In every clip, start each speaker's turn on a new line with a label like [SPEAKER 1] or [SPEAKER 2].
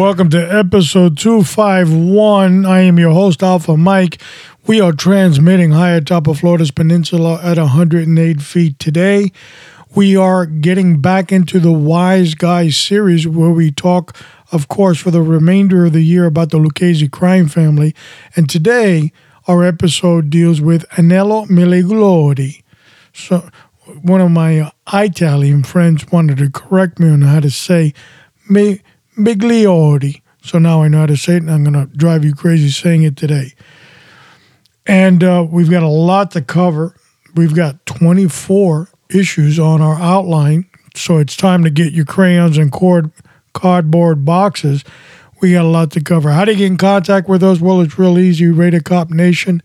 [SPEAKER 1] Welcome to episode 251. I am your host, Alpha Mike. We are transmitting high atop of Florida's peninsula at 108 feet today. We are getting back into the Wise Guys series where we talk, of course, for the remainder of the year about the Lucchese crime family. And today, our episode deals with Anello Migliori. So, one of my Italian friends wanted to correct me on how to say Mi- Migliori. So now I know how to say it, and I'm going to drive you crazy saying it today. And uh, we've got a lot to cover. We've got 24 issues on our outline. So it's time to get your crayons and cord, cardboard boxes. We got a lot to cover. How do you get in contact with us? Well, it's real easy. RadarCopNation.com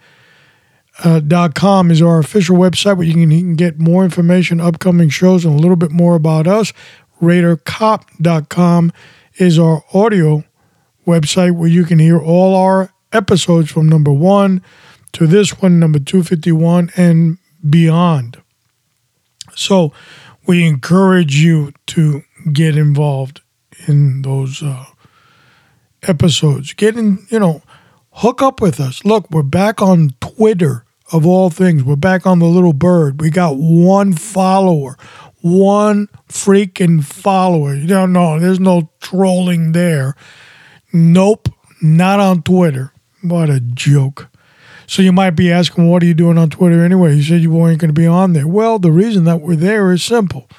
[SPEAKER 1] uh, dot com is our official website where you can, you can get more information, upcoming shows, and a little bit more about us. RadarCop.com is our audio website where you can hear all our episodes from number one to this one, number 251, and beyond. So we encourage you to get involved in those uh, episodes. Get in, you know, hook up with us. Look, we're back on Twitter of all things. We're back on the little bird. We got one follower, one freaking follower. You don't know, there's no trolling there. Nope, not on Twitter. What a joke. So you might be asking, what are you doing on Twitter anyway? You said you weren't going to be on there. Well, the reason that we're there is simple.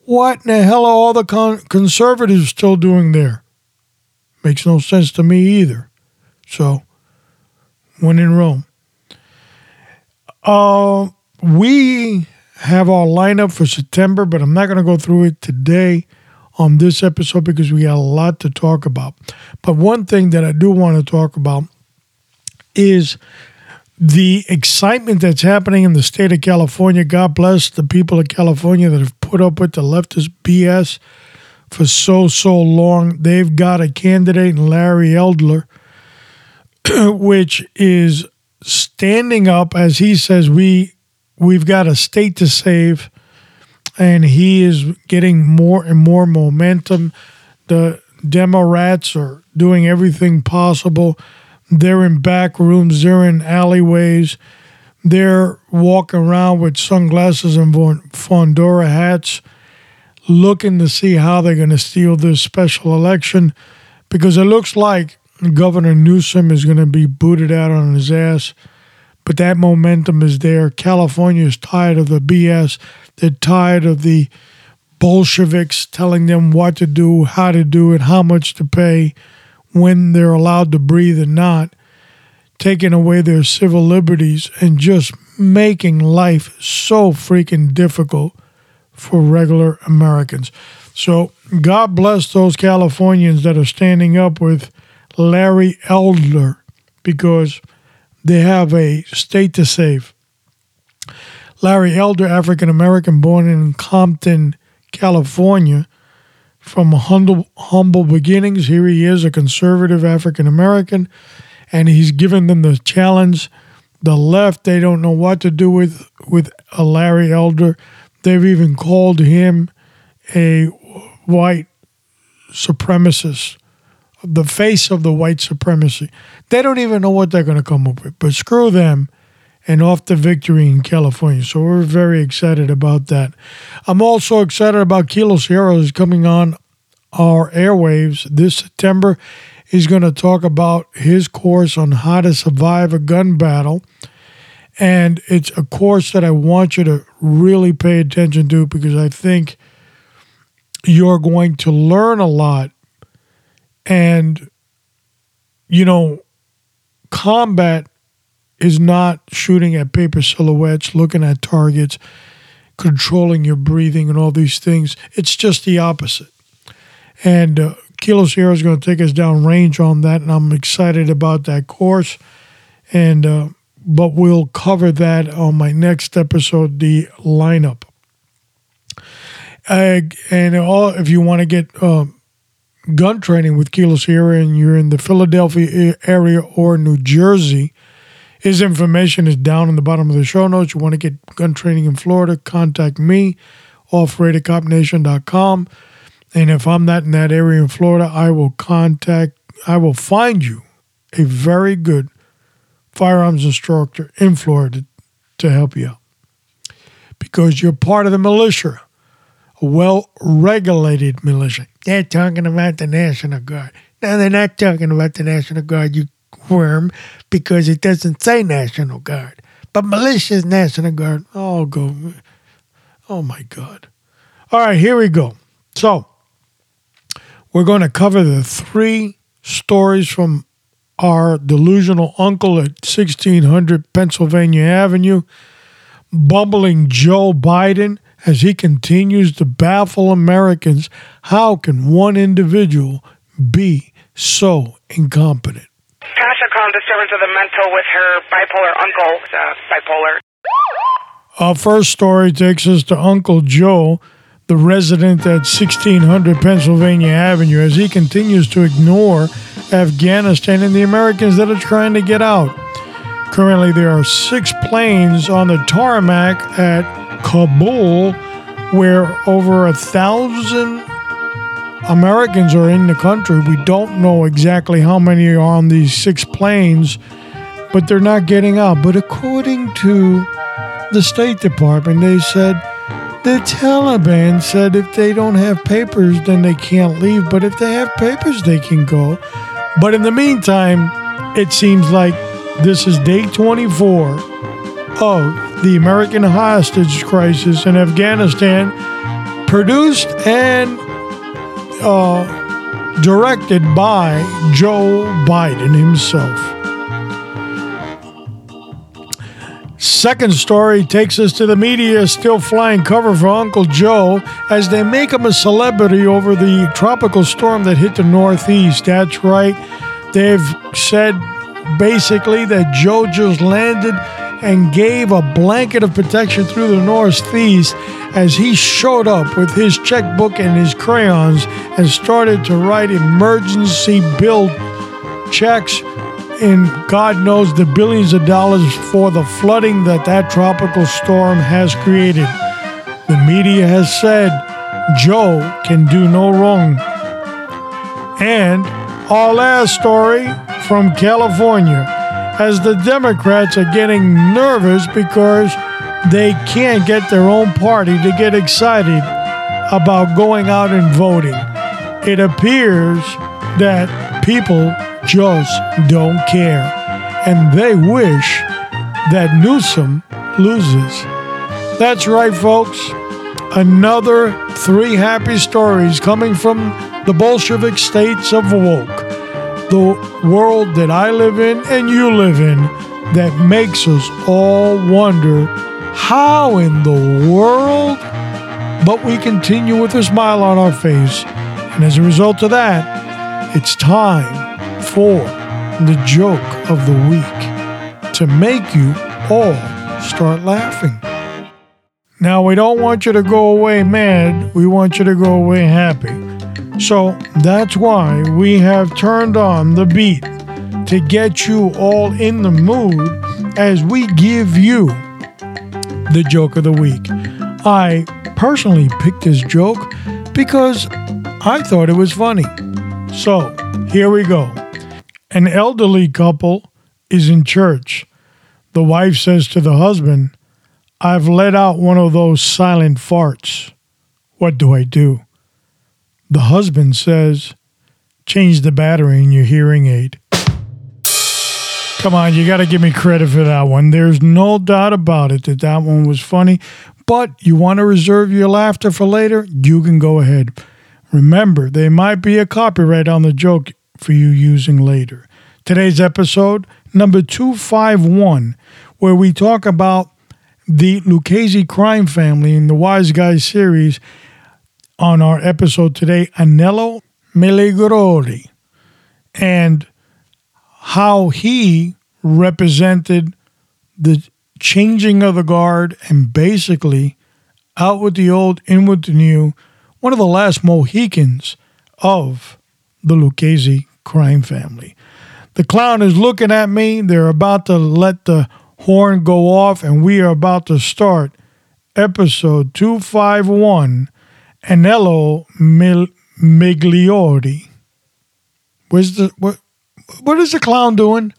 [SPEAKER 1] What in the hell are all the con- conservatives still doing there? Makes no sense to me either. So, when in Rome. Uh, we have our lineup for September, but I'm not going to go through it today on this episode because we got a lot to talk about. But one thing that I do want to talk about is the excitement that's happening in the state of California. God bless the people of California that have put up with the leftist BS for so, so long. They've got a candidate in Larry Elder, which is standing up as he says we we've got a state to save and he is getting more and more momentum the democrats are doing everything possible they're in back rooms they're in alleyways they're walking around with sunglasses and fondora hats looking to see how they're going to steal this special election because it looks like Governor Newsom is going to be booted out on his ass. But that momentum is there. California is tired of the BS. They're tired of the Bolsheviks telling them what to do, how to do it, how much to pay, when they're allowed to breathe and not, taking away their civil liberties and just making life so freaking difficult for regular Americans. So, God bless those Californians that are standing up with Larry Elder because they have a state to save. Larry Elder, African American, born in Compton, California, from humble, humble beginnings. Here he is, a conservative African American, and he's given them the challenge. The left, they don't know what to do with with a Larry Elder. They've even called him a white supremacist the face of the white supremacy. They don't even know what they're going to come up with, but screw them and off to victory in California. So we're very excited about that. I'm also excited about Kilo Sierra is coming on our airwaves this September. He's going to talk about his course on how to survive a gun battle. And it's a course that I want you to really pay attention to because I think you're going to learn a lot and, you know, combat is not shooting at paper silhouettes, looking at targets, controlling your breathing, and all these things. It's just the opposite. And uh, Kilo Sierra is going to take us down range on that, and I'm excited about that course. And uh, but we'll cover that on my next episode, the lineup. And all, if you want to get um, gun training with Kilo Sierra and you're in the Philadelphia area or New Jersey, his information is down in the bottom of the show notes. You want to get gun training in Florida, contact me off RadarCopNation.com. And if I'm not in that area in Florida, I will contact, I will find you a very good firearms instructor in Florida to help you out because you're part of the militia, a well regulated militia. They're talking about the National Guard. No, they're not talking about the National Guard, you worm, because it doesn't say National Guard. But militia's National Guard. Oh, go. Oh, my God. All right, here we go. So, we're going to cover the three stories from our delusional uncle at 1600 Pennsylvania Avenue, bumbling Joe Biden as he continues to baffle Americans. How can one individual be so incompetent?
[SPEAKER 2] Tasha called disturbance of the mental with her bipolar uncle, uh, bipolar.
[SPEAKER 1] Our first story takes us to Uncle Joe, the resident at 1600 Pennsylvania Avenue, as he continues to ignore Afghanistan and the Americans that are trying to get out. Currently, there are six planes on the tarmac at Kabul where over a thousand Americans are in the country. We don't know exactly how many are on these six planes, but they're not getting out. But according to the State Department, they said the Taliban said if they don't have papers, then they can't leave. But if they have papers, they can go. But in the meantime, it seems like this is day 24 of the American hostage crisis in Afghanistan, produced and uh, directed by Joe Biden himself. Second story takes us to the media still flying cover for Uncle Joe as they make him a celebrity over the tropical storm that hit the Northeast. That's right. They've said basically that Joe just landed and gave a blanket of protection through the Northeast as he showed up with his checkbook and his crayons and started to write emergency bill checks in God knows the billions of dollars for the flooding that that tropical storm has created. The media has said Joe can do no wrong. And our last story from California as the Democrats are getting nervous because they can't get their own party to get excited about going out and voting. It appears that people just don't care, and they wish that Newsom loses. That's right, folks. Another three happy stories coming from the Bolshevik states of woke, the world that I live in and you live in, that makes us all wonder how in the world? But we continue with a smile on our face. And as a result of that, it's time for the joke of the week to make you all start laughing. Now, we don't want you to go away mad, we want you to go away happy. So that's why we have turned on the beat to get you all in the mood as we give you the joke of the week. I personally picked this joke because I thought it was funny. So here we go. An elderly couple is in church. The wife says to the husband, I've let out one of those silent farts. What do I do? The husband says, Change the battery in your hearing aid. Come on, you got to give me credit for that one. There's no doubt about it that that one was funny. But you want to reserve your laughter for later? You can go ahead. Remember, there might be a copyright on the joke for you using later. Today's episode, number 251, where we talk about the Lucchese crime family in the Wise Guys series. On our episode today, Anello Meligroli, and how he represented the changing of the guard and basically out with the old, in with the new, one of the last Mohicans of the Lucchese crime family. The clown is looking at me. They're about to let the horn go off, and we are about to start episode 251 Anello Mil- Migliori. Where's the what? What is the clown doing?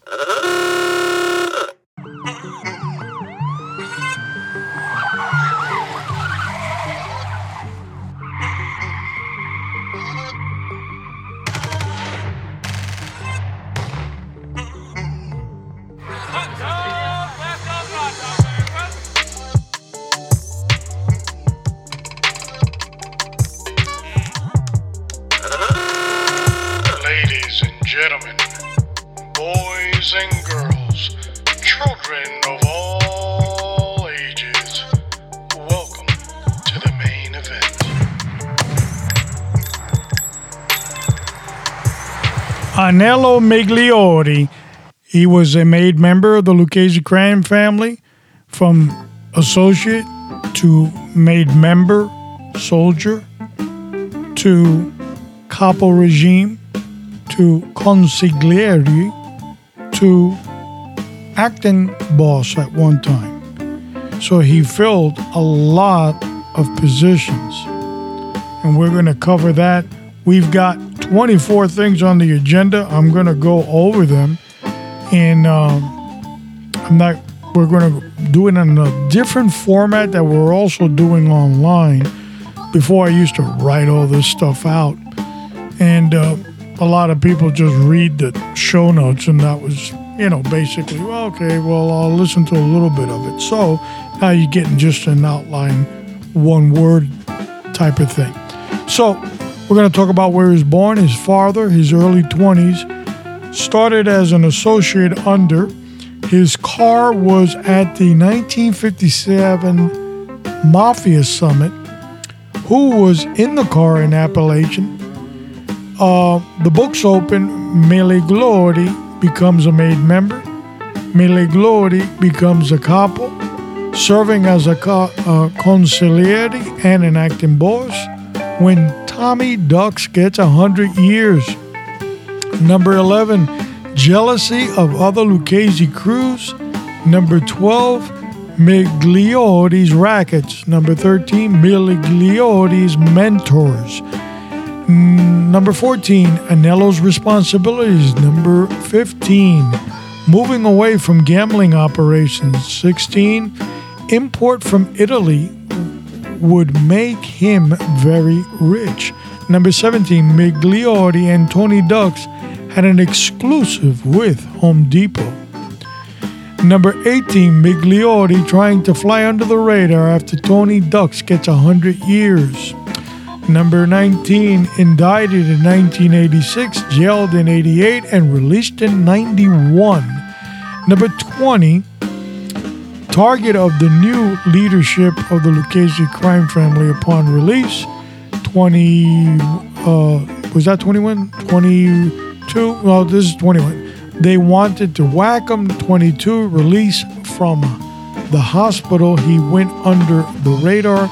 [SPEAKER 1] Anello Migliori. He was a made member of the Lucchese crime family from associate to made member, soldier, to capo regime, to consigliere, to acting boss at one time. So he filled a lot of positions. And we're going to cover that. We've got 24 things on the agenda. I'm going to go over them. And um, I'm not, we're going to do it in a different format that we're also doing online. Before I used to write all this stuff out. And uh, a lot of people just read the show notes, and that was, you know, basically, well, okay, well, I'll listen to a little bit of it. So now you're getting just an outline, one word type of thing. So we're going to talk about where he was born, his father, his early 20s. Started as an associate under. His car was at the 1957 Mafia Summit. Who was in the car in Apalachin? Uh, the books open. Migliori becomes a made member. Migliori becomes a capo, serving as a co- uh, consigliere and an acting boss. When Tommy Ducks gets 100 years. Number 11, jealousy of other Lucchese crews. Number 12, Migliori's rackets. Number 13, Migliori's mentors. Number 14, Anello's responsibilities. Number 15, moving away from gambling operations. 16, import from Italy would make him very rich. Number 17, Migliori and Tony Ducks had an exclusive with Home Depot. Number 18, Migliori trying to fly under the radar after Tony Ducks gets 100 years. Number 19, indicted in 1986, jailed in 88, and released in 91. Number 20, target of the new leadership of the Lucchese crime family upon release. 20, uh, was that 21? 22? Well, this is 21. They wanted to whack him. 22, release from the hospital. He went under the radar.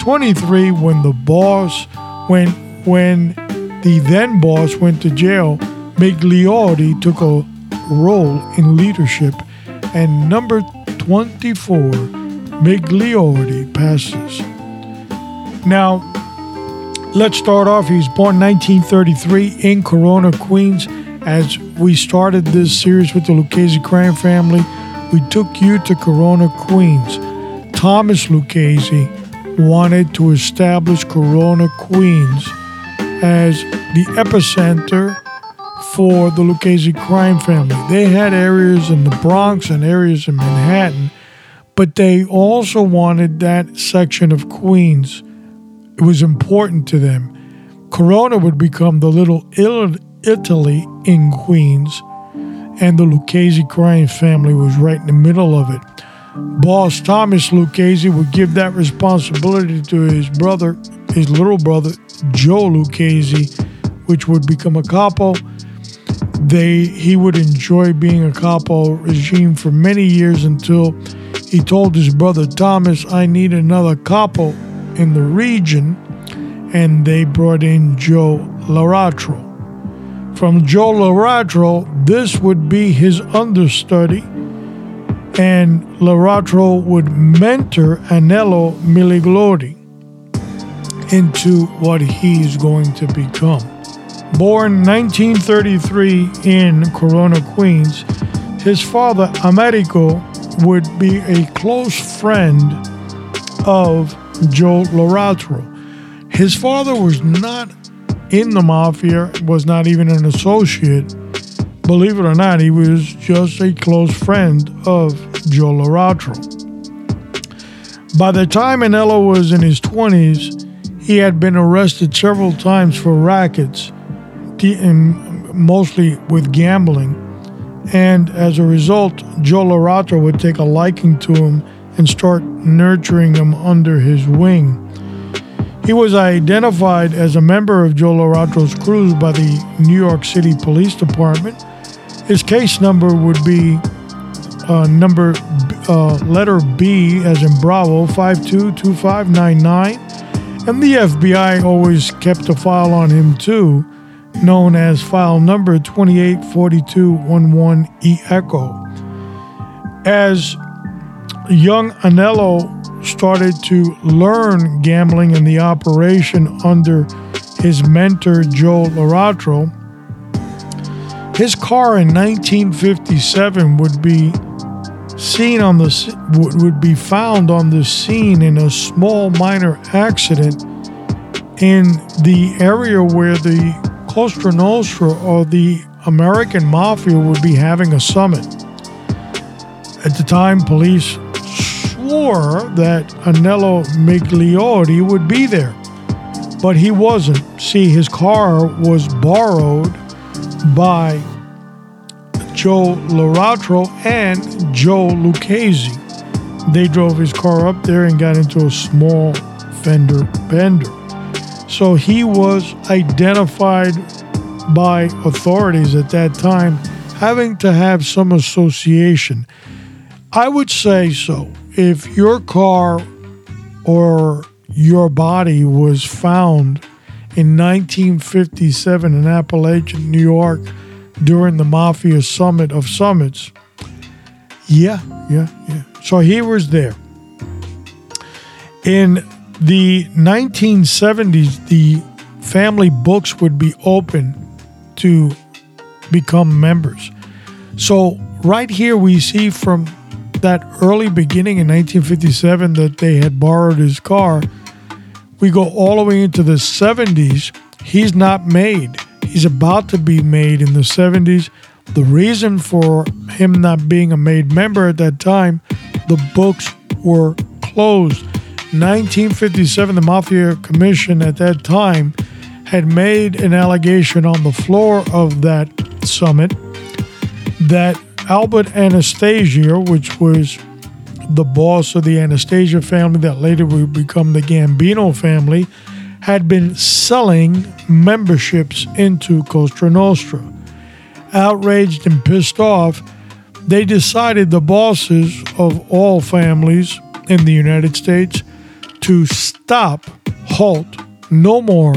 [SPEAKER 1] 23, when the boss, when, when the then boss went to jail, Migliori took a role in leadership. And number 24, Migliori passes. Now, let's start off. He was born 1933 in Corona, Queens. As we started this series with the Lucchese crime family, we took you to Corona, Queens. Thomas Lucchese wanted to establish Corona, Queens as the epicenter for the Lucchese crime family. They had areas in the Bronx and areas in Manhattan, but they also wanted that section of Queens. It was important to them. Corona would become the little Italy in Queens, and the Lucchese crime family was right in the middle of it. Boss Thomas Lucchese would give that responsibility to his brother, his little brother, Joe Lucchese, which would become a capo. They he would enjoy being a capo regime for many years until he told his brother Thomas, I need another capo in the region, and they brought in Joe Laratro. From Joe Laratro, this would be his understudy, and Laratro would mentor Anello Miliglori. into what he's going to become. Born 1933 in Corona, Queens, his father, Americo, would be a close friend of Joe Loratro. His father was not in the mafia, was not even an associate. Believe it or not, he was just a close friend of Joe Loratro. By the time Anello was in his 20s, he had been arrested several times for rackets, mostly with gambling. And as a result, Joe Larato would take a liking to him and start nurturing him under his wing. He was identified as a member of Joe Larato's crews by the New York City Police Department. His case number would be uh, number uh, letter B as in Bravo 522599 and the FBI always kept a file on him too, known as file number 284211E Echo. As young Anello started to learn gambling and the operation under his mentor Joe Loratro, his car in 1957 would be seen on the would be found on the scene in a small minor accident in the area where the Cosa Nostra or the American Mafia would be having a summit. At the time, police swore that Anello Migliori would be there, but he wasn't. See, his car was borrowed by Joe Loratro and Joe Lucchese. They drove his car up there and got into a small fender bender. So he was identified by authorities at that time having to have some association. I would say so. If your car or your body was found in 1957 in Apalachin, New York, during the Mafia Summit of Summits. Yeah, yeah, yeah. So he was there. In the 1970s, the family books would be open to become members. So, right here, we see from that early beginning in 1957 that they had borrowed his car. We go all the way into the 70s. He's not made he's about to be made in the 70s. The reason for him not being a made member at that time, the books were closed. 1957, the Mafia Commission at that time had made an allegation on the floor of that summit that Albert Anastasia, which was the boss of the Anastasia family that later would become the Gambino family, had been selling memberships into Cosa Nostra. Outraged and pissed off, they decided, the bosses of all families in the United States, to stop, halt, no more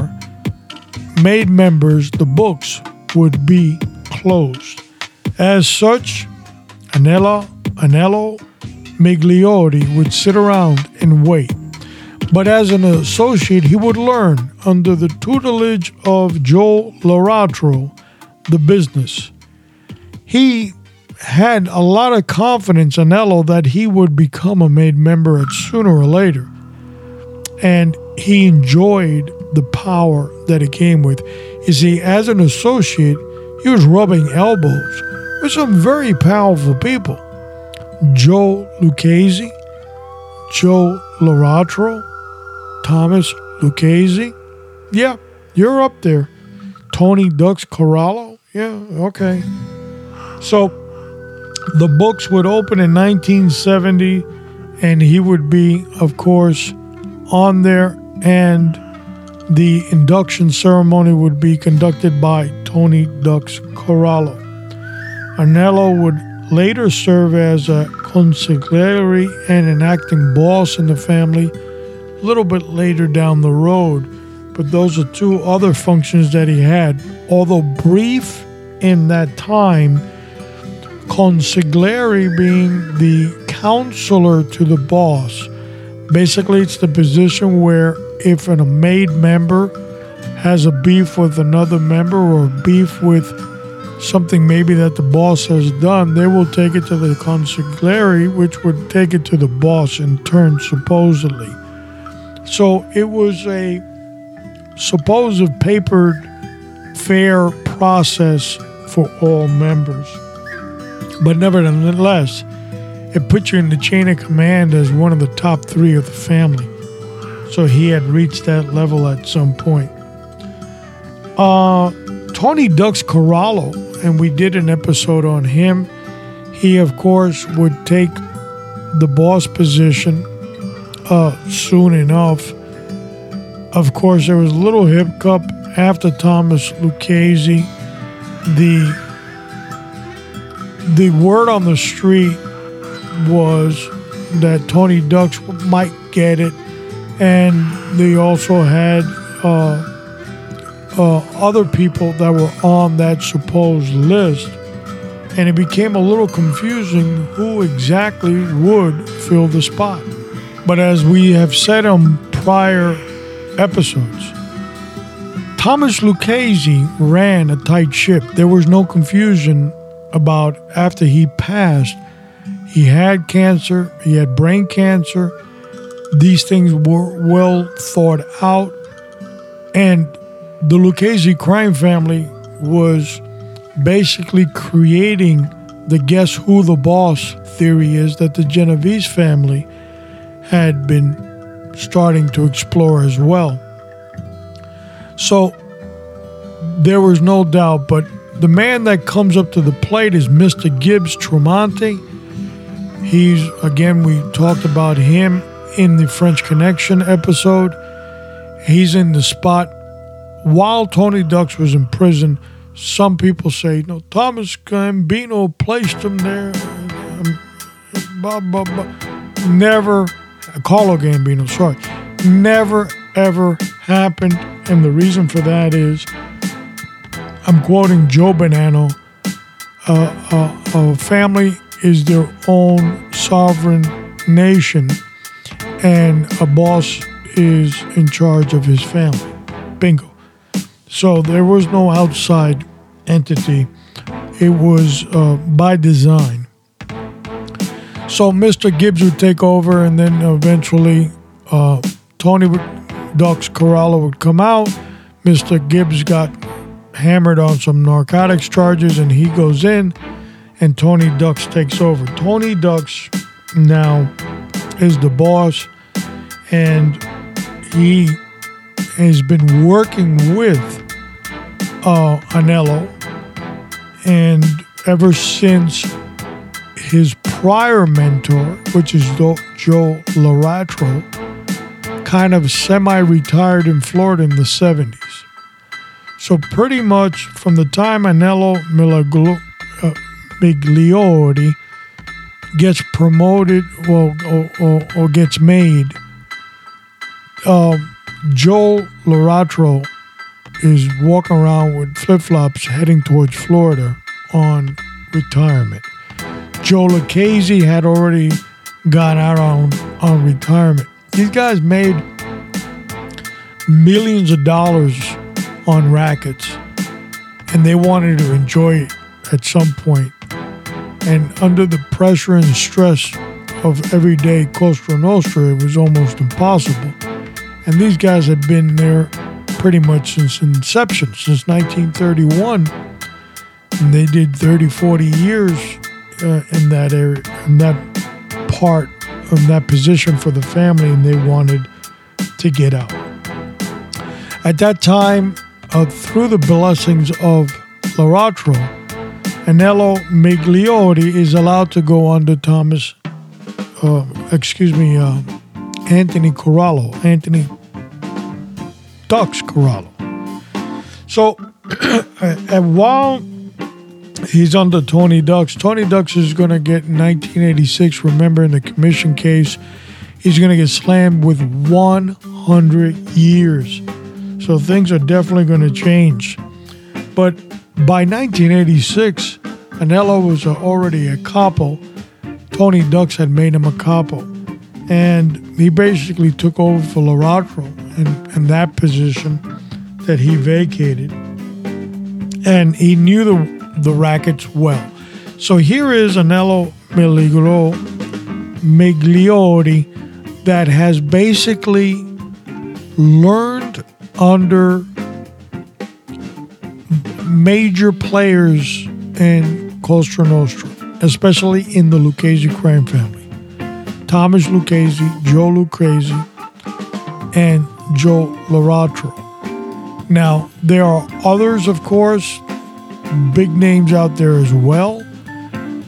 [SPEAKER 1] made members, the books would be closed. As such, Anello, Anello Migliori would sit around and wait but as an associate, he would learn under the tutelage of Joe Loratro the business. He had a lot of confidence in Ello that he would become a made member sooner or later. And he enjoyed the power that it came with. You see, as an associate, he was rubbing elbows with some very powerful people. Joe Lucchese, Joe Loratro, Thomas Lucchese. Yeah, you're up there. Tony Ducks Corallo. Yeah, okay. So the books would open in 1970, and he would be, of course, on there, and the induction ceremony would be conducted by Tony Ducks Corallo. Anello would later serve as a consigliere and an acting boss in the family a little bit later down the road. But those are two other functions that he had. Although brief in that time, consigliere being the counselor to the boss. Basically, it's the position where if a made member has a beef with another member or beef with something maybe that the boss has done, they will take it to the consigliere, which would take it to the boss in turn, supposedly. So it was a supposed papered fair process for all members. But nevertheless, it put you in the chain of command as one of the top three of the family. So he had reached that level at some point. Uh, Tony Ducks Corallo, and we did an episode on him. He, of course, would take the boss position uh, soon enough. Of course, there was a little hiccup after Thomas Lucchese. The the word on the street was that Tony Ducks might get it, and they also had uh, uh, other people that were on that supposed list, and it became a little confusing who exactly would fill the spot. But as we have said on prior episodes, Thomas Lucchese ran a tight ship. There was no confusion about after he passed. He had cancer, he had brain cancer. These things were well thought out. And the Lucchese crime family was basically creating the guess who the boss theory is that the Genovese family had been starting to explore as well. So there was no doubt, but the man that comes up to the plate is Mr. Gibbs Tramunti. He's, again, we talked about him in the French Connection episode. He's in the spot while Tony Ducks was in prison. Some people say, no, Thomas Gambino placed him there. Blah, blah, blah. Never, Carlo Gambino, sorry. Never, ever happened. And the reason for that is I'm quoting Joe Bonanno. Uh, uh, a family is their own sovereign nation, and a boss is in charge of his family. Bingo. So there was no outside entity, it was uh, by design. So Mr. Gibbs would take over, and then eventually uh, Tony Ducks Corallo would come out. Mr. Gibbs got hammered on some narcotics charges, and he goes in, and Tony Ducks takes over. Tony Ducks now is the boss, and he has been working with uh, Anello, and ever since his prior mentor, which is Joe Laratro, kind of semi retired in Florida in the 70s. So pretty much from the time Anello Milaglo, uh, Migliori gets promoted or, or, or, or gets made, uh, Joe Loratro is walking around with flip flops heading towards Florida on retirement. Joe Lucchese had already gone out on, on retirement. These guys made millions of dollars on rackets and they wanted to enjoy it at some point. And under the pressure and stress of everyday Cosa Nostra, it was almost impossible. And these guys had been there pretty much since inception, since 1931. And they did 30, 40 years uh, in that area, in that part in that position for the family, and they wanted to get out. At that time, uh, through the blessings of Loratro, Anello Migliori is allowed to go under Thomas, uh, excuse me, uh, Anthony Corallo, Anthony Ducks Corallo. So, and while he's under Tony Ducks, Tony Ducks is going to get 1986, remember in the commission case, he's going to get slammed with 100 years. So things are definitely going to change. But by 1986, Anello was already a capo. Tony Ducks had made him a capo. And he basically took over for Laratro in, that position that he vacated. And he knew the, the rackets well. So here is Anello Miligro, Migliori that has basically learned under major players in Cosa Nostra, especially in the Lucchese crime family. Thomas Lucchese, Joe Lucchese, and Joe Laratro. Now, there are others, of course, big names out there as well.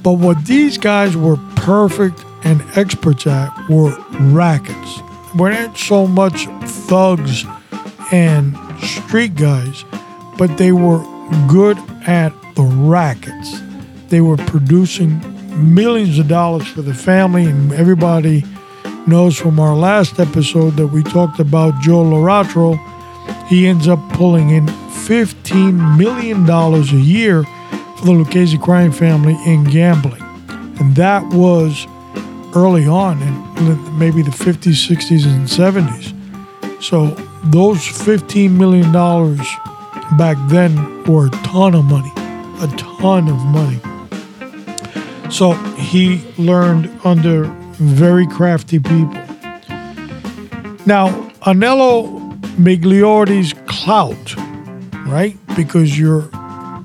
[SPEAKER 1] But what these guys were perfect and experts at were rackets. We're not so much thugs and street guys, but they were good at the rackets. They were producing millions of dollars for the family, and everybody knows from our last episode that we talked about Joe Laratro. He ends up pulling in $15 million a year for the Lucchese crime family in gambling. And that was early on in maybe the 50s, 60s, and 70s. So those $15 million back then were a ton of money, a ton of money. So he learned under very crafty people. Now, Anello Migliori's clout, right? Because you're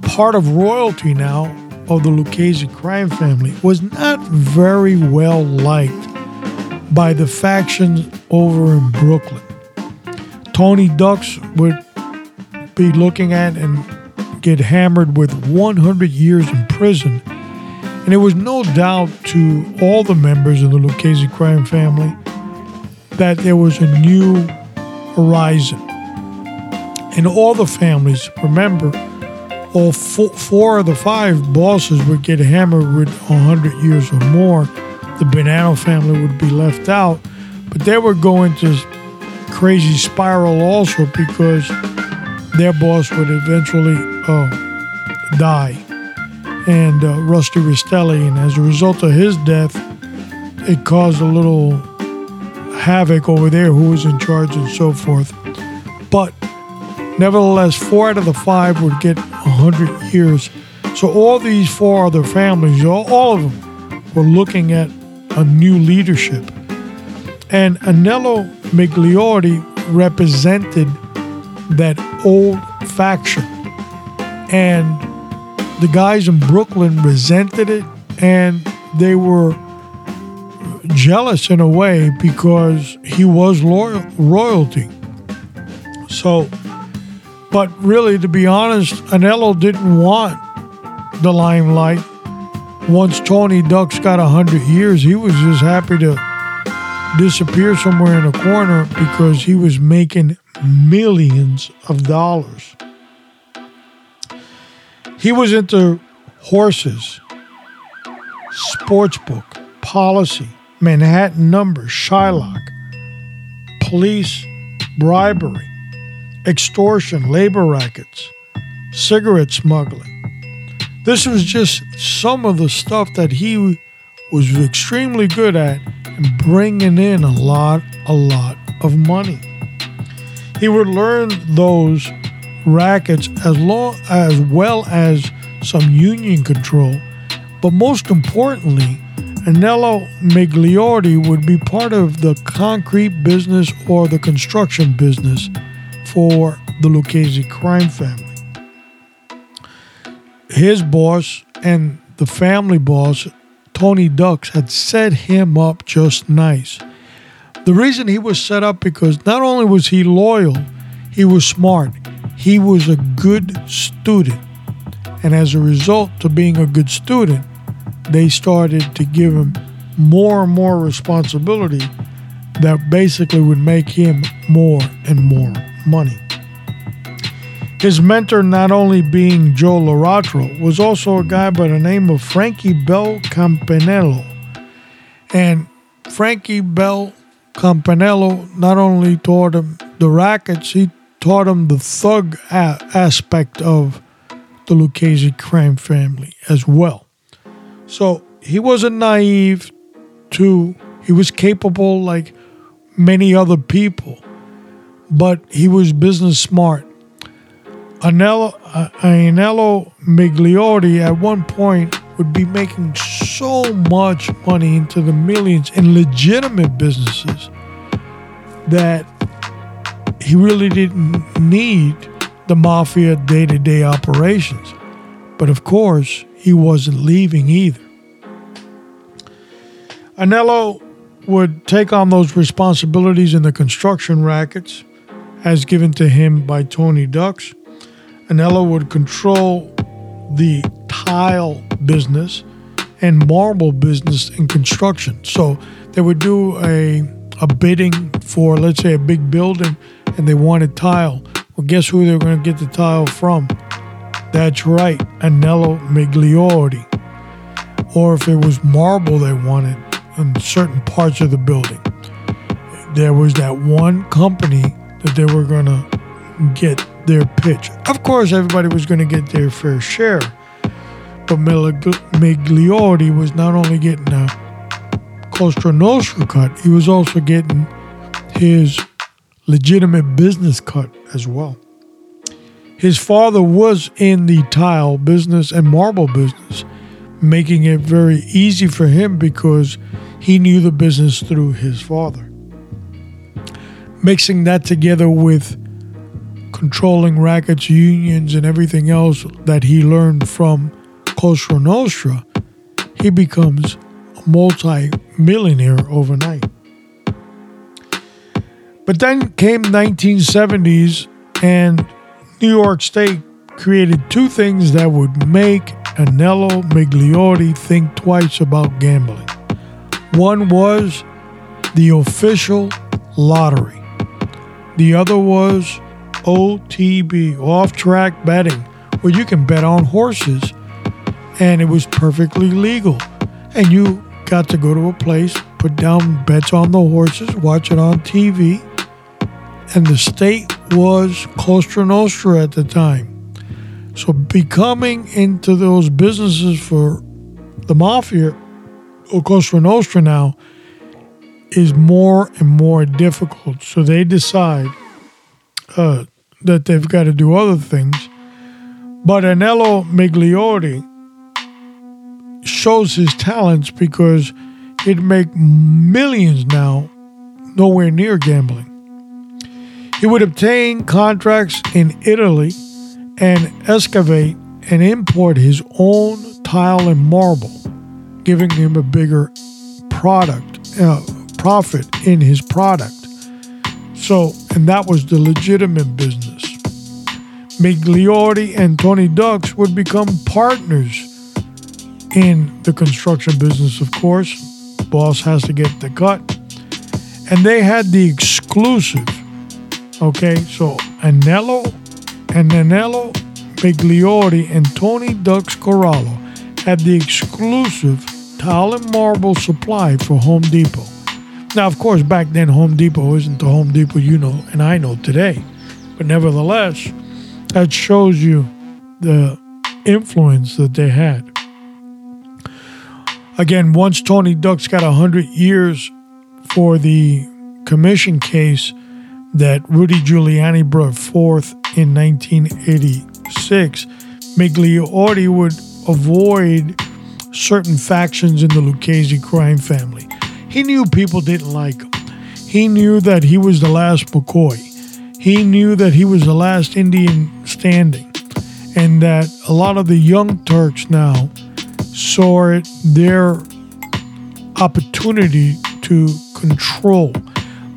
[SPEAKER 1] part of royalty now of the Lucchese crime family, was not very well liked by the factions over in Brooklyn. Tony Ducks would be looking at and get hammered with 100 years in prison and it was no doubt to all the members of the Lucchese crime family that there was a new horizon. In all the families, remember, all four, four of the five bosses would get hammered with 100 years or more. The Bonanno family would be left out, but they were going to crazy spiral also because their boss would eventually uh, die and uh, Rusty Rastelli. And as a result of his death, it caused a little havoc over there who was in charge and so forth. But nevertheless, four out of the five would get 100 years. So all these four other families, all, all of them, were looking at a new leadership. And Anello Migliori represented that old faction. And the guys in Brooklyn resented it and they were jealous in a way because he was loyal, royalty. So, but really, to be honest, Anello didn't want the limelight. Once Tony Ducks got 100 years, he was just happy to disappear somewhere in a corner because he was making millions of dollars. He was into horses, sportsbook, policy, Manhattan numbers, Shylock, police, bribery, extortion, labor rackets, cigarette smuggling. This was just some of the stuff that he was extremely good at and bringing in a lot, a lot of money. He would learn those rackets as long as well as some union control. But most importantly, Anello Migliori would be part of the concrete business or the construction business for the Lucchese crime family. His boss and the family boss, Tony Ducks, had set him up just nice. The reason he was set up because not only was he loyal, he was smart he was a good student. And as a result of being a good student, they started to give him more and more responsibility that basically would make him more and more money. His mentor, not only being Joe Laratro, was also a guy by the name of Frankie Bell Campanello. And Frankie Bell Campanello not only taught him the rackets, he taught him the thug a- aspect of the Lucchese crime family as well. So he wasn't naive to, he was capable, like many other people, but he was business smart. Anello, Anello Migliori at one point would be making so much money into the millions in legitimate businesses that he really didn't need the mafia day to day operations. But of course, he wasn't leaving either. Anello would take on those responsibilities in the construction rackets as given to him by Tony Ducks. Anello would control the tile business and marble business in construction. So they would do a, a bidding for, let's say, a big building and they wanted tile. Well, guess who they're going to get the tile from? That's right, Anello Migliori. Or if it was marble they wanted in certain parts of the building, there was that one company that they were going to get their pitch. Of course, everybody was going to get their fair share, but Migliori was not only getting a Cosa Nostra cut, he was also getting his legitimate business cut as well. His father was in the tile business and marble business, making it very easy for him because he knew the business through his father. Mixing that together with controlling rackets, unions, and everything else that he learned from Cosa Nostra, he becomes a multi millionaire overnight. But then came 1970s and New York State created two things that would make Anello Migliori think twice about gambling. One was the official lottery. The other was OTB, off track betting, where you can bet on horses. And it was perfectly legal. And you got to go to a place, put down bets on the horses, watch it on TV. And the state was Cosa Nostra at the time. So becoming into those businesses for the mafia Cosa Nostra now is more and more difficult. So they decide uh, that they've got to do other things. But Anello Migliori shows his talents because he'd make millions now, nowhere near gambling. He would obtain contracts in Italy and excavate and import his own tile and marble giving him a bigger product, uh, profit in his product. So, and that was the legitimate business. Migliori and Tony Ducks would become partners in the construction business, of course. Boss has to get the cut. And they had the exclusive. Okay, so Anello and Anello Migliori and Tony Ducks Corallo had the exclusive tile and marble supply for Home Depot. Now, of course, back then, Home Depot isn't the Home Depot you know and I know today. But nevertheless, that shows you the influence that they had. Again, once Tony Ducks got 100 years for the commission case that Rudy Giuliani brought forth in 1986, Migliori would avoid certain factions in the Lucchese crime family. He knew people didn't like him. He knew that he was the last McCoy. He knew that he was the last Indian standing. And that a lot of the young Turks now saw it their opportunity to control.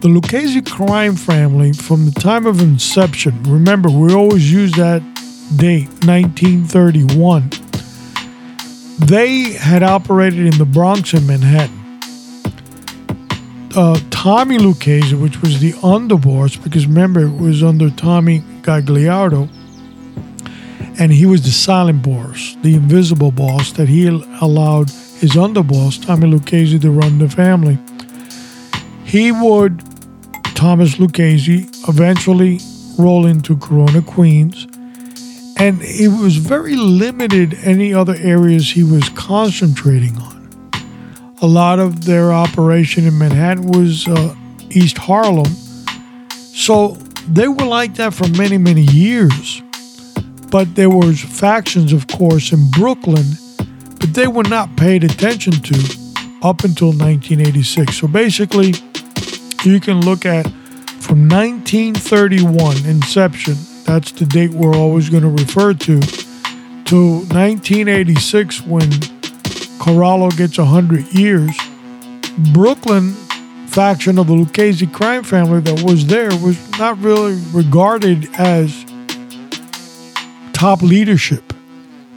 [SPEAKER 1] The Lucchese crime family, from the time of inception, remember, we always use that date, 1931 they had operated in the Bronx and Manhattan. Uh, Tommy Lucchese, which was the underboss, because remember it was under Tommy Gagliardo, and he was the silent boss, the invisible boss that he allowed his underboss, Tommy Lucchese, to run the family. He would, Thomas Lucchese, eventually roll into Corona, Queens and it was very limited any other areas he was concentrating on. A lot of their operation in Manhattan was uh, East Harlem. So they were like that for many, many years. But there was factions, of course, in Brooklyn, but they were not paid attention to up until 1986. So basically, you can look at from 1931 inception, that's the date we're always going to refer to, to 1986 when Corallo gets 100 years. Brooklyn faction of the Lucchese crime family that was there was not really regarded as top leadership.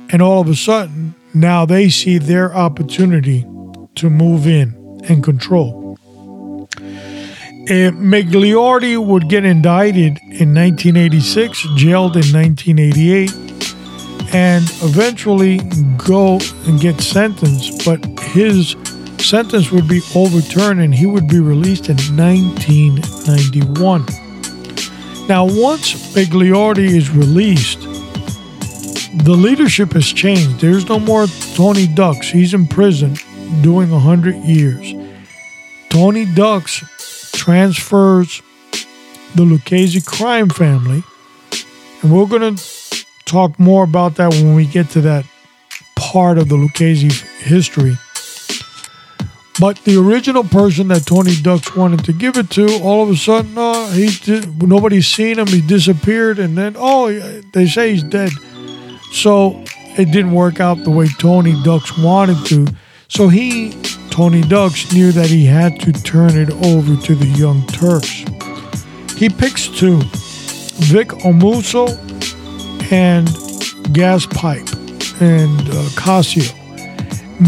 [SPEAKER 1] And all of a sudden, now they see their opportunity to move in and control. Uh, Migliori would get indicted in 1986, jailed in 1988, and eventually go and get sentenced. But his sentence would be overturned and he would be released in 1991. Now, once Migliori is released, the leadership has changed. There's no more Tony Ducks. He's in prison doing 100 years. Tony Ducks transfers the Lucchese crime family, and we're going to talk more about that when we get to that part of the Lucchese history. But the original person that Tony Ducks wanted to give it to, all of a sudden, uh, he nobody's seen him. He disappeared, and then oh, they say he's dead. So it didn't work out the way Tony Ducks wanted to. So he, Tony Ducks, knew that he had to turn it over to the Young Turks. He picks two Vic Amuso and Gas Pipe and uh, Casso,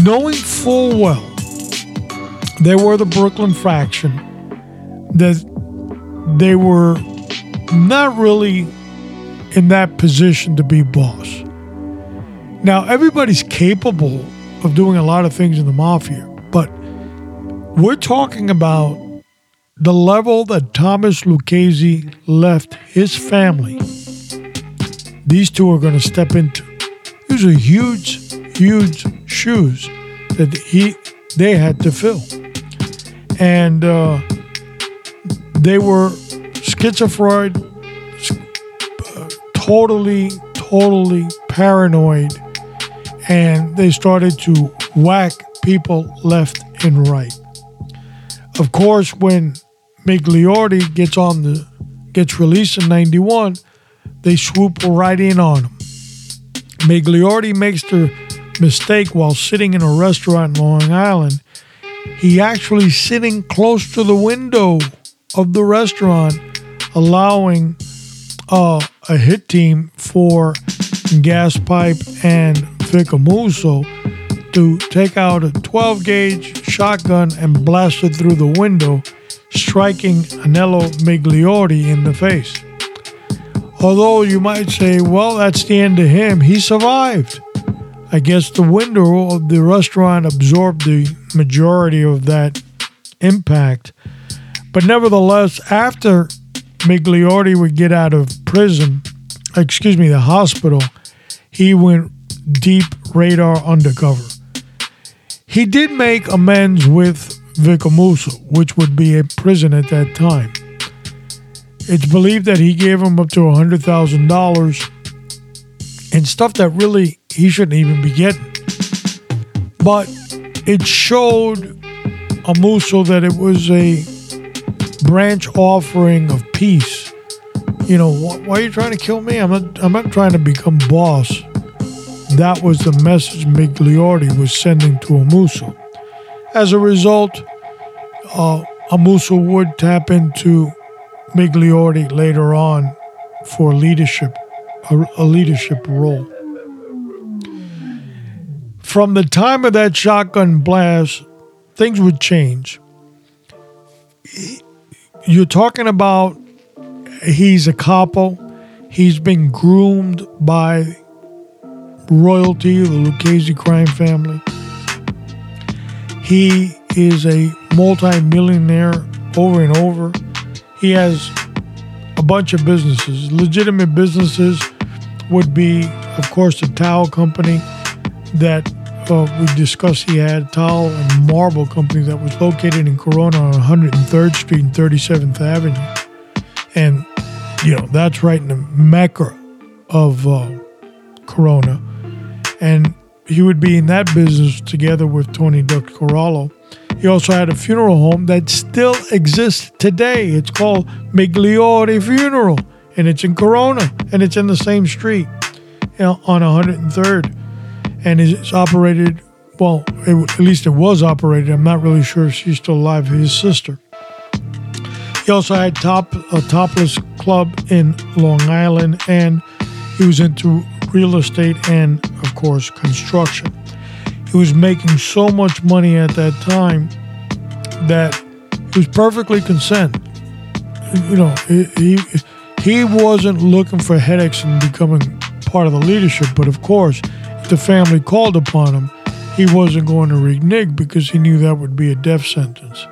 [SPEAKER 1] knowing full well they were the Brooklyn faction, that they were not really in that position to be boss. Now, everybody's capable of doing a lot of things in the mafia, but we're talking about the level that Thomas Lucchese left his family. These two are going to step into. These are huge, huge shoes that he they had to fill, and uh, they were schizophrenic, uh, totally, totally paranoid and they started to whack people left and right. Of course, when Migliori gets on the gets released in 91, they swoop right in on him. Migliori makes the mistake while sitting in a restaurant in Long Island. He actually sitting close to the window of the restaurant, allowing uh, a hit team for Gas Pipe and Vic Amuso to take out a 12 gauge shotgun and blast it through the window, striking Anello Migliori in the face. Although you might say, well, that's the end of him, he survived. I guess the window of the restaurant absorbed the majority of that impact. But nevertheless, after Migliori would get out of prison, excuse me, the hospital, he went deep radar undercover. He did make amends with Vic Amuso, which would be a prison at that time. It's believed that he gave him up to $100,000 and stuff that really he shouldn't even be getting. But it showed Amuso that it was a branch offering of peace. You know, why are you trying to kill me? I'm not, I'm not trying to become boss. That was the message Migliori was sending to Amuso. As a result, uh, would tap into Migliori later on for leadership, a, a leadership role. From the time of that shotgun blast, things would change. You're talking about he's a capo. He's been groomed by royalty, of the Lucchese crime family. He is a multi-millionaire over and over. He has a bunch of businesses. Legitimate businesses would be, of course, the towel company that uh, we discussed he had towel and marble company that was located in Corona on 103rd Street and 37th Avenue, and you know that's right in the mecca of uh, Corona, and he would be in that business together with Tony Duck Corallo. He also had a funeral home that still exists today. It's called Migliore Funeral, and it's in Corona, and it's in the same street you know, on 103rd and it's operated. Well, it, at least it was operated. I'm not really sure if she's still alive. His sister. He also had top a topless club in Long Island, and he was into real estate and, of course, construction. He was making so much money at that time that he was perfectly content. You know, he he wasn't looking for headaches and becoming part of the leadership, but of course, if the family called upon him, he wasn't going to renege because he knew that would be a death sentence.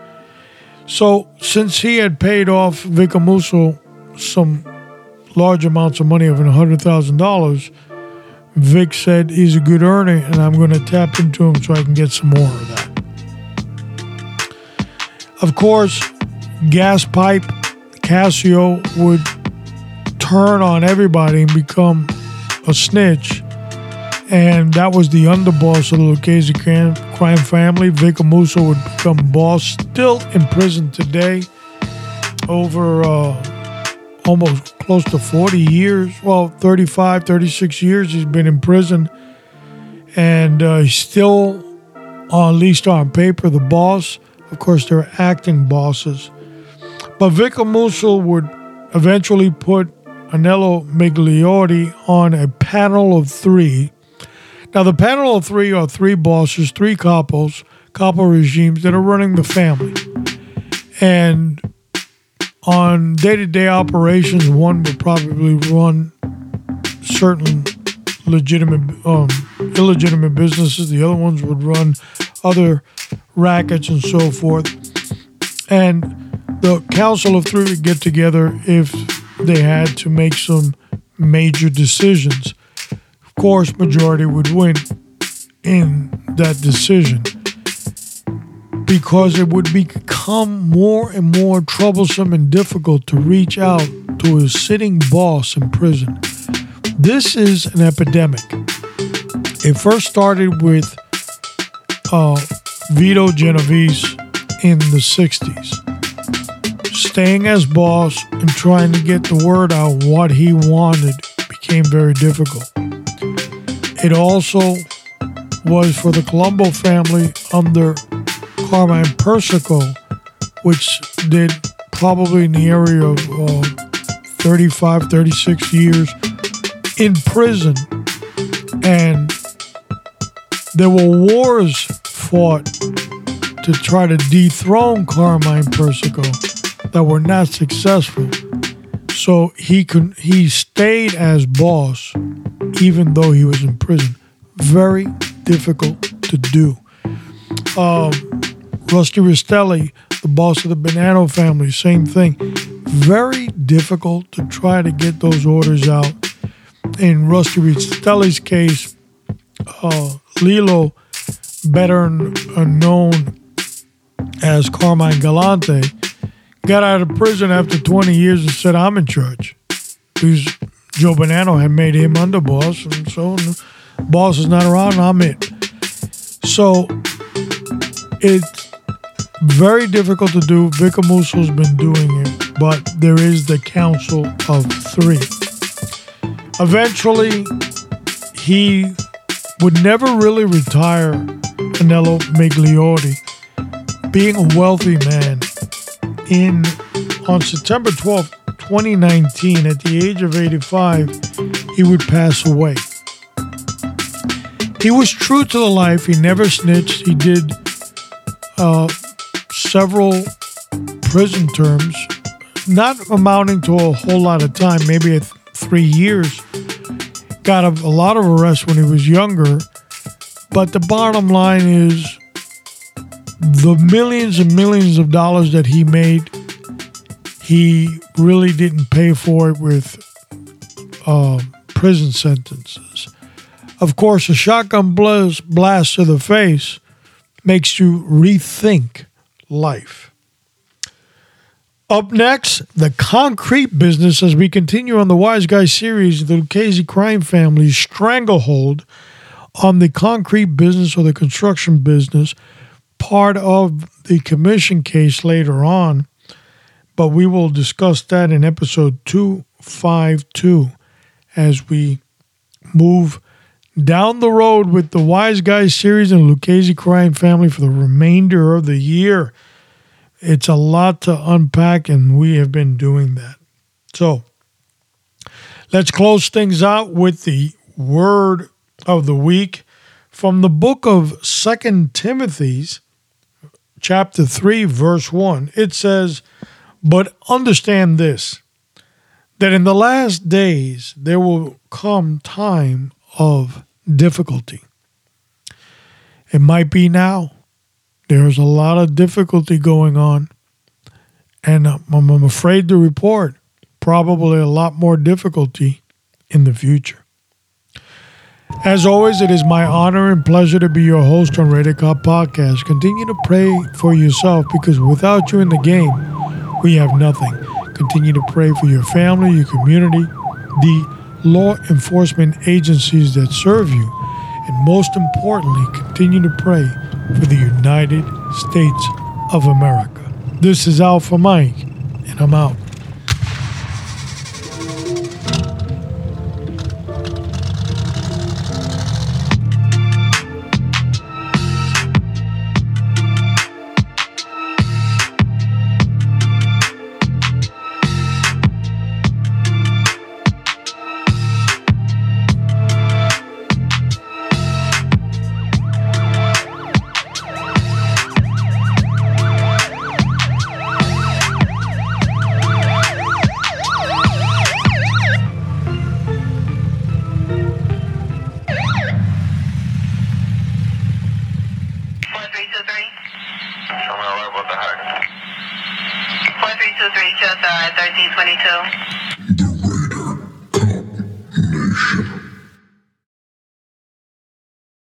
[SPEAKER 1] So, since he had paid off Vic Amuso some large amounts of money of $100,000, Vic said he's a good earner and I'm going to tap into him so I can get some more of that. Of course, gas pipe Casso would turn on everybody and become a snitch and that was the underboss of the Lucchese crime family. Vic Amuso would become boss, still in prison today, over uh, almost close to 40 years. Well, 35, 36 years he's been in prison, and uh, he's still, at least on paper, the boss. Of course, they're acting bosses. But Vic Amuso would eventually put Anello Migliori on a panel of three now, the panel of three are three bosses, three couples, couple regimes that are running the family. And on day to day operations, one would probably run certain legitimate, um, illegitimate businesses, the other ones would run other rackets and so forth. And the council of three would get together if they had to make some major decisions. Of course, majority would win in that decision because it would become more and more troublesome and difficult to reach out to a sitting boss in prison. This is an epidemic. It first started with uh, Vito Genovese in the 60s, staying as boss and trying to get the word out what he wanted became very difficult. It also was for the Colombo family under Carmine Persico, which did probably in the area of uh, 35, 36 years in prison. And there were wars fought to try to dethrone Carmine Persico that were not successful. So he con- he stayed as boss even though he was in prison. Very difficult to do. Um, Rusty Rastelli, the boss of the Bonanno family, same thing. Very difficult to try to get those orders out. In Rusty Rastelli's case, uh, Lilo, better known as Carmine Galante, got out of prison after 20 years and said, I'm in charge. Because Joe Bonanno had made him underboss, and so the boss is not around, I'm it. So it's very difficult to do. Vic Amuso's been doing it, but there is the council of three. Eventually, he would never really retire Anello Migliori, being a wealthy man. In on September 12th, 2019, at the age of 85, he would pass away. He was true to the life. He never snitched. He did uh, several prison terms, not amounting to a whole lot of time, maybe three years. Got a, a lot of arrests when he was younger. But the bottom line is the millions and millions of dollars that he made he really didn't pay for it with uh, prison sentences. Of course, a shotgun blast, blast to the face makes you rethink life. Up next, the concrete business as we continue on the Wise Guy series, the Lucchese crime family's stranglehold on the concrete business or the construction business, part of the commission case later on. But we will discuss that in episode 252 as we move down the road with the Wise Guys series and Lucchese crime family for the remainder of the year. It's a lot to unpack, and we have been doing that. So let's close things out with the word of the week from the book of Second Timothy's chapter 3 verse 1 it says but understand this that in the last days there will come time of difficulty it might be now there's a lot of difficulty going on and I'm afraid to report probably a lot more difficulty in the future as always, it is my honor and pleasure to be your host on Rated Cop Podcast. Continue to pray for yourself because without you in the game, we have nothing. Continue to pray for your family, your community, the law enforcement agencies that serve you, and most importantly, continue to pray for the United States of America. This is Alpha Mike, and I'm out.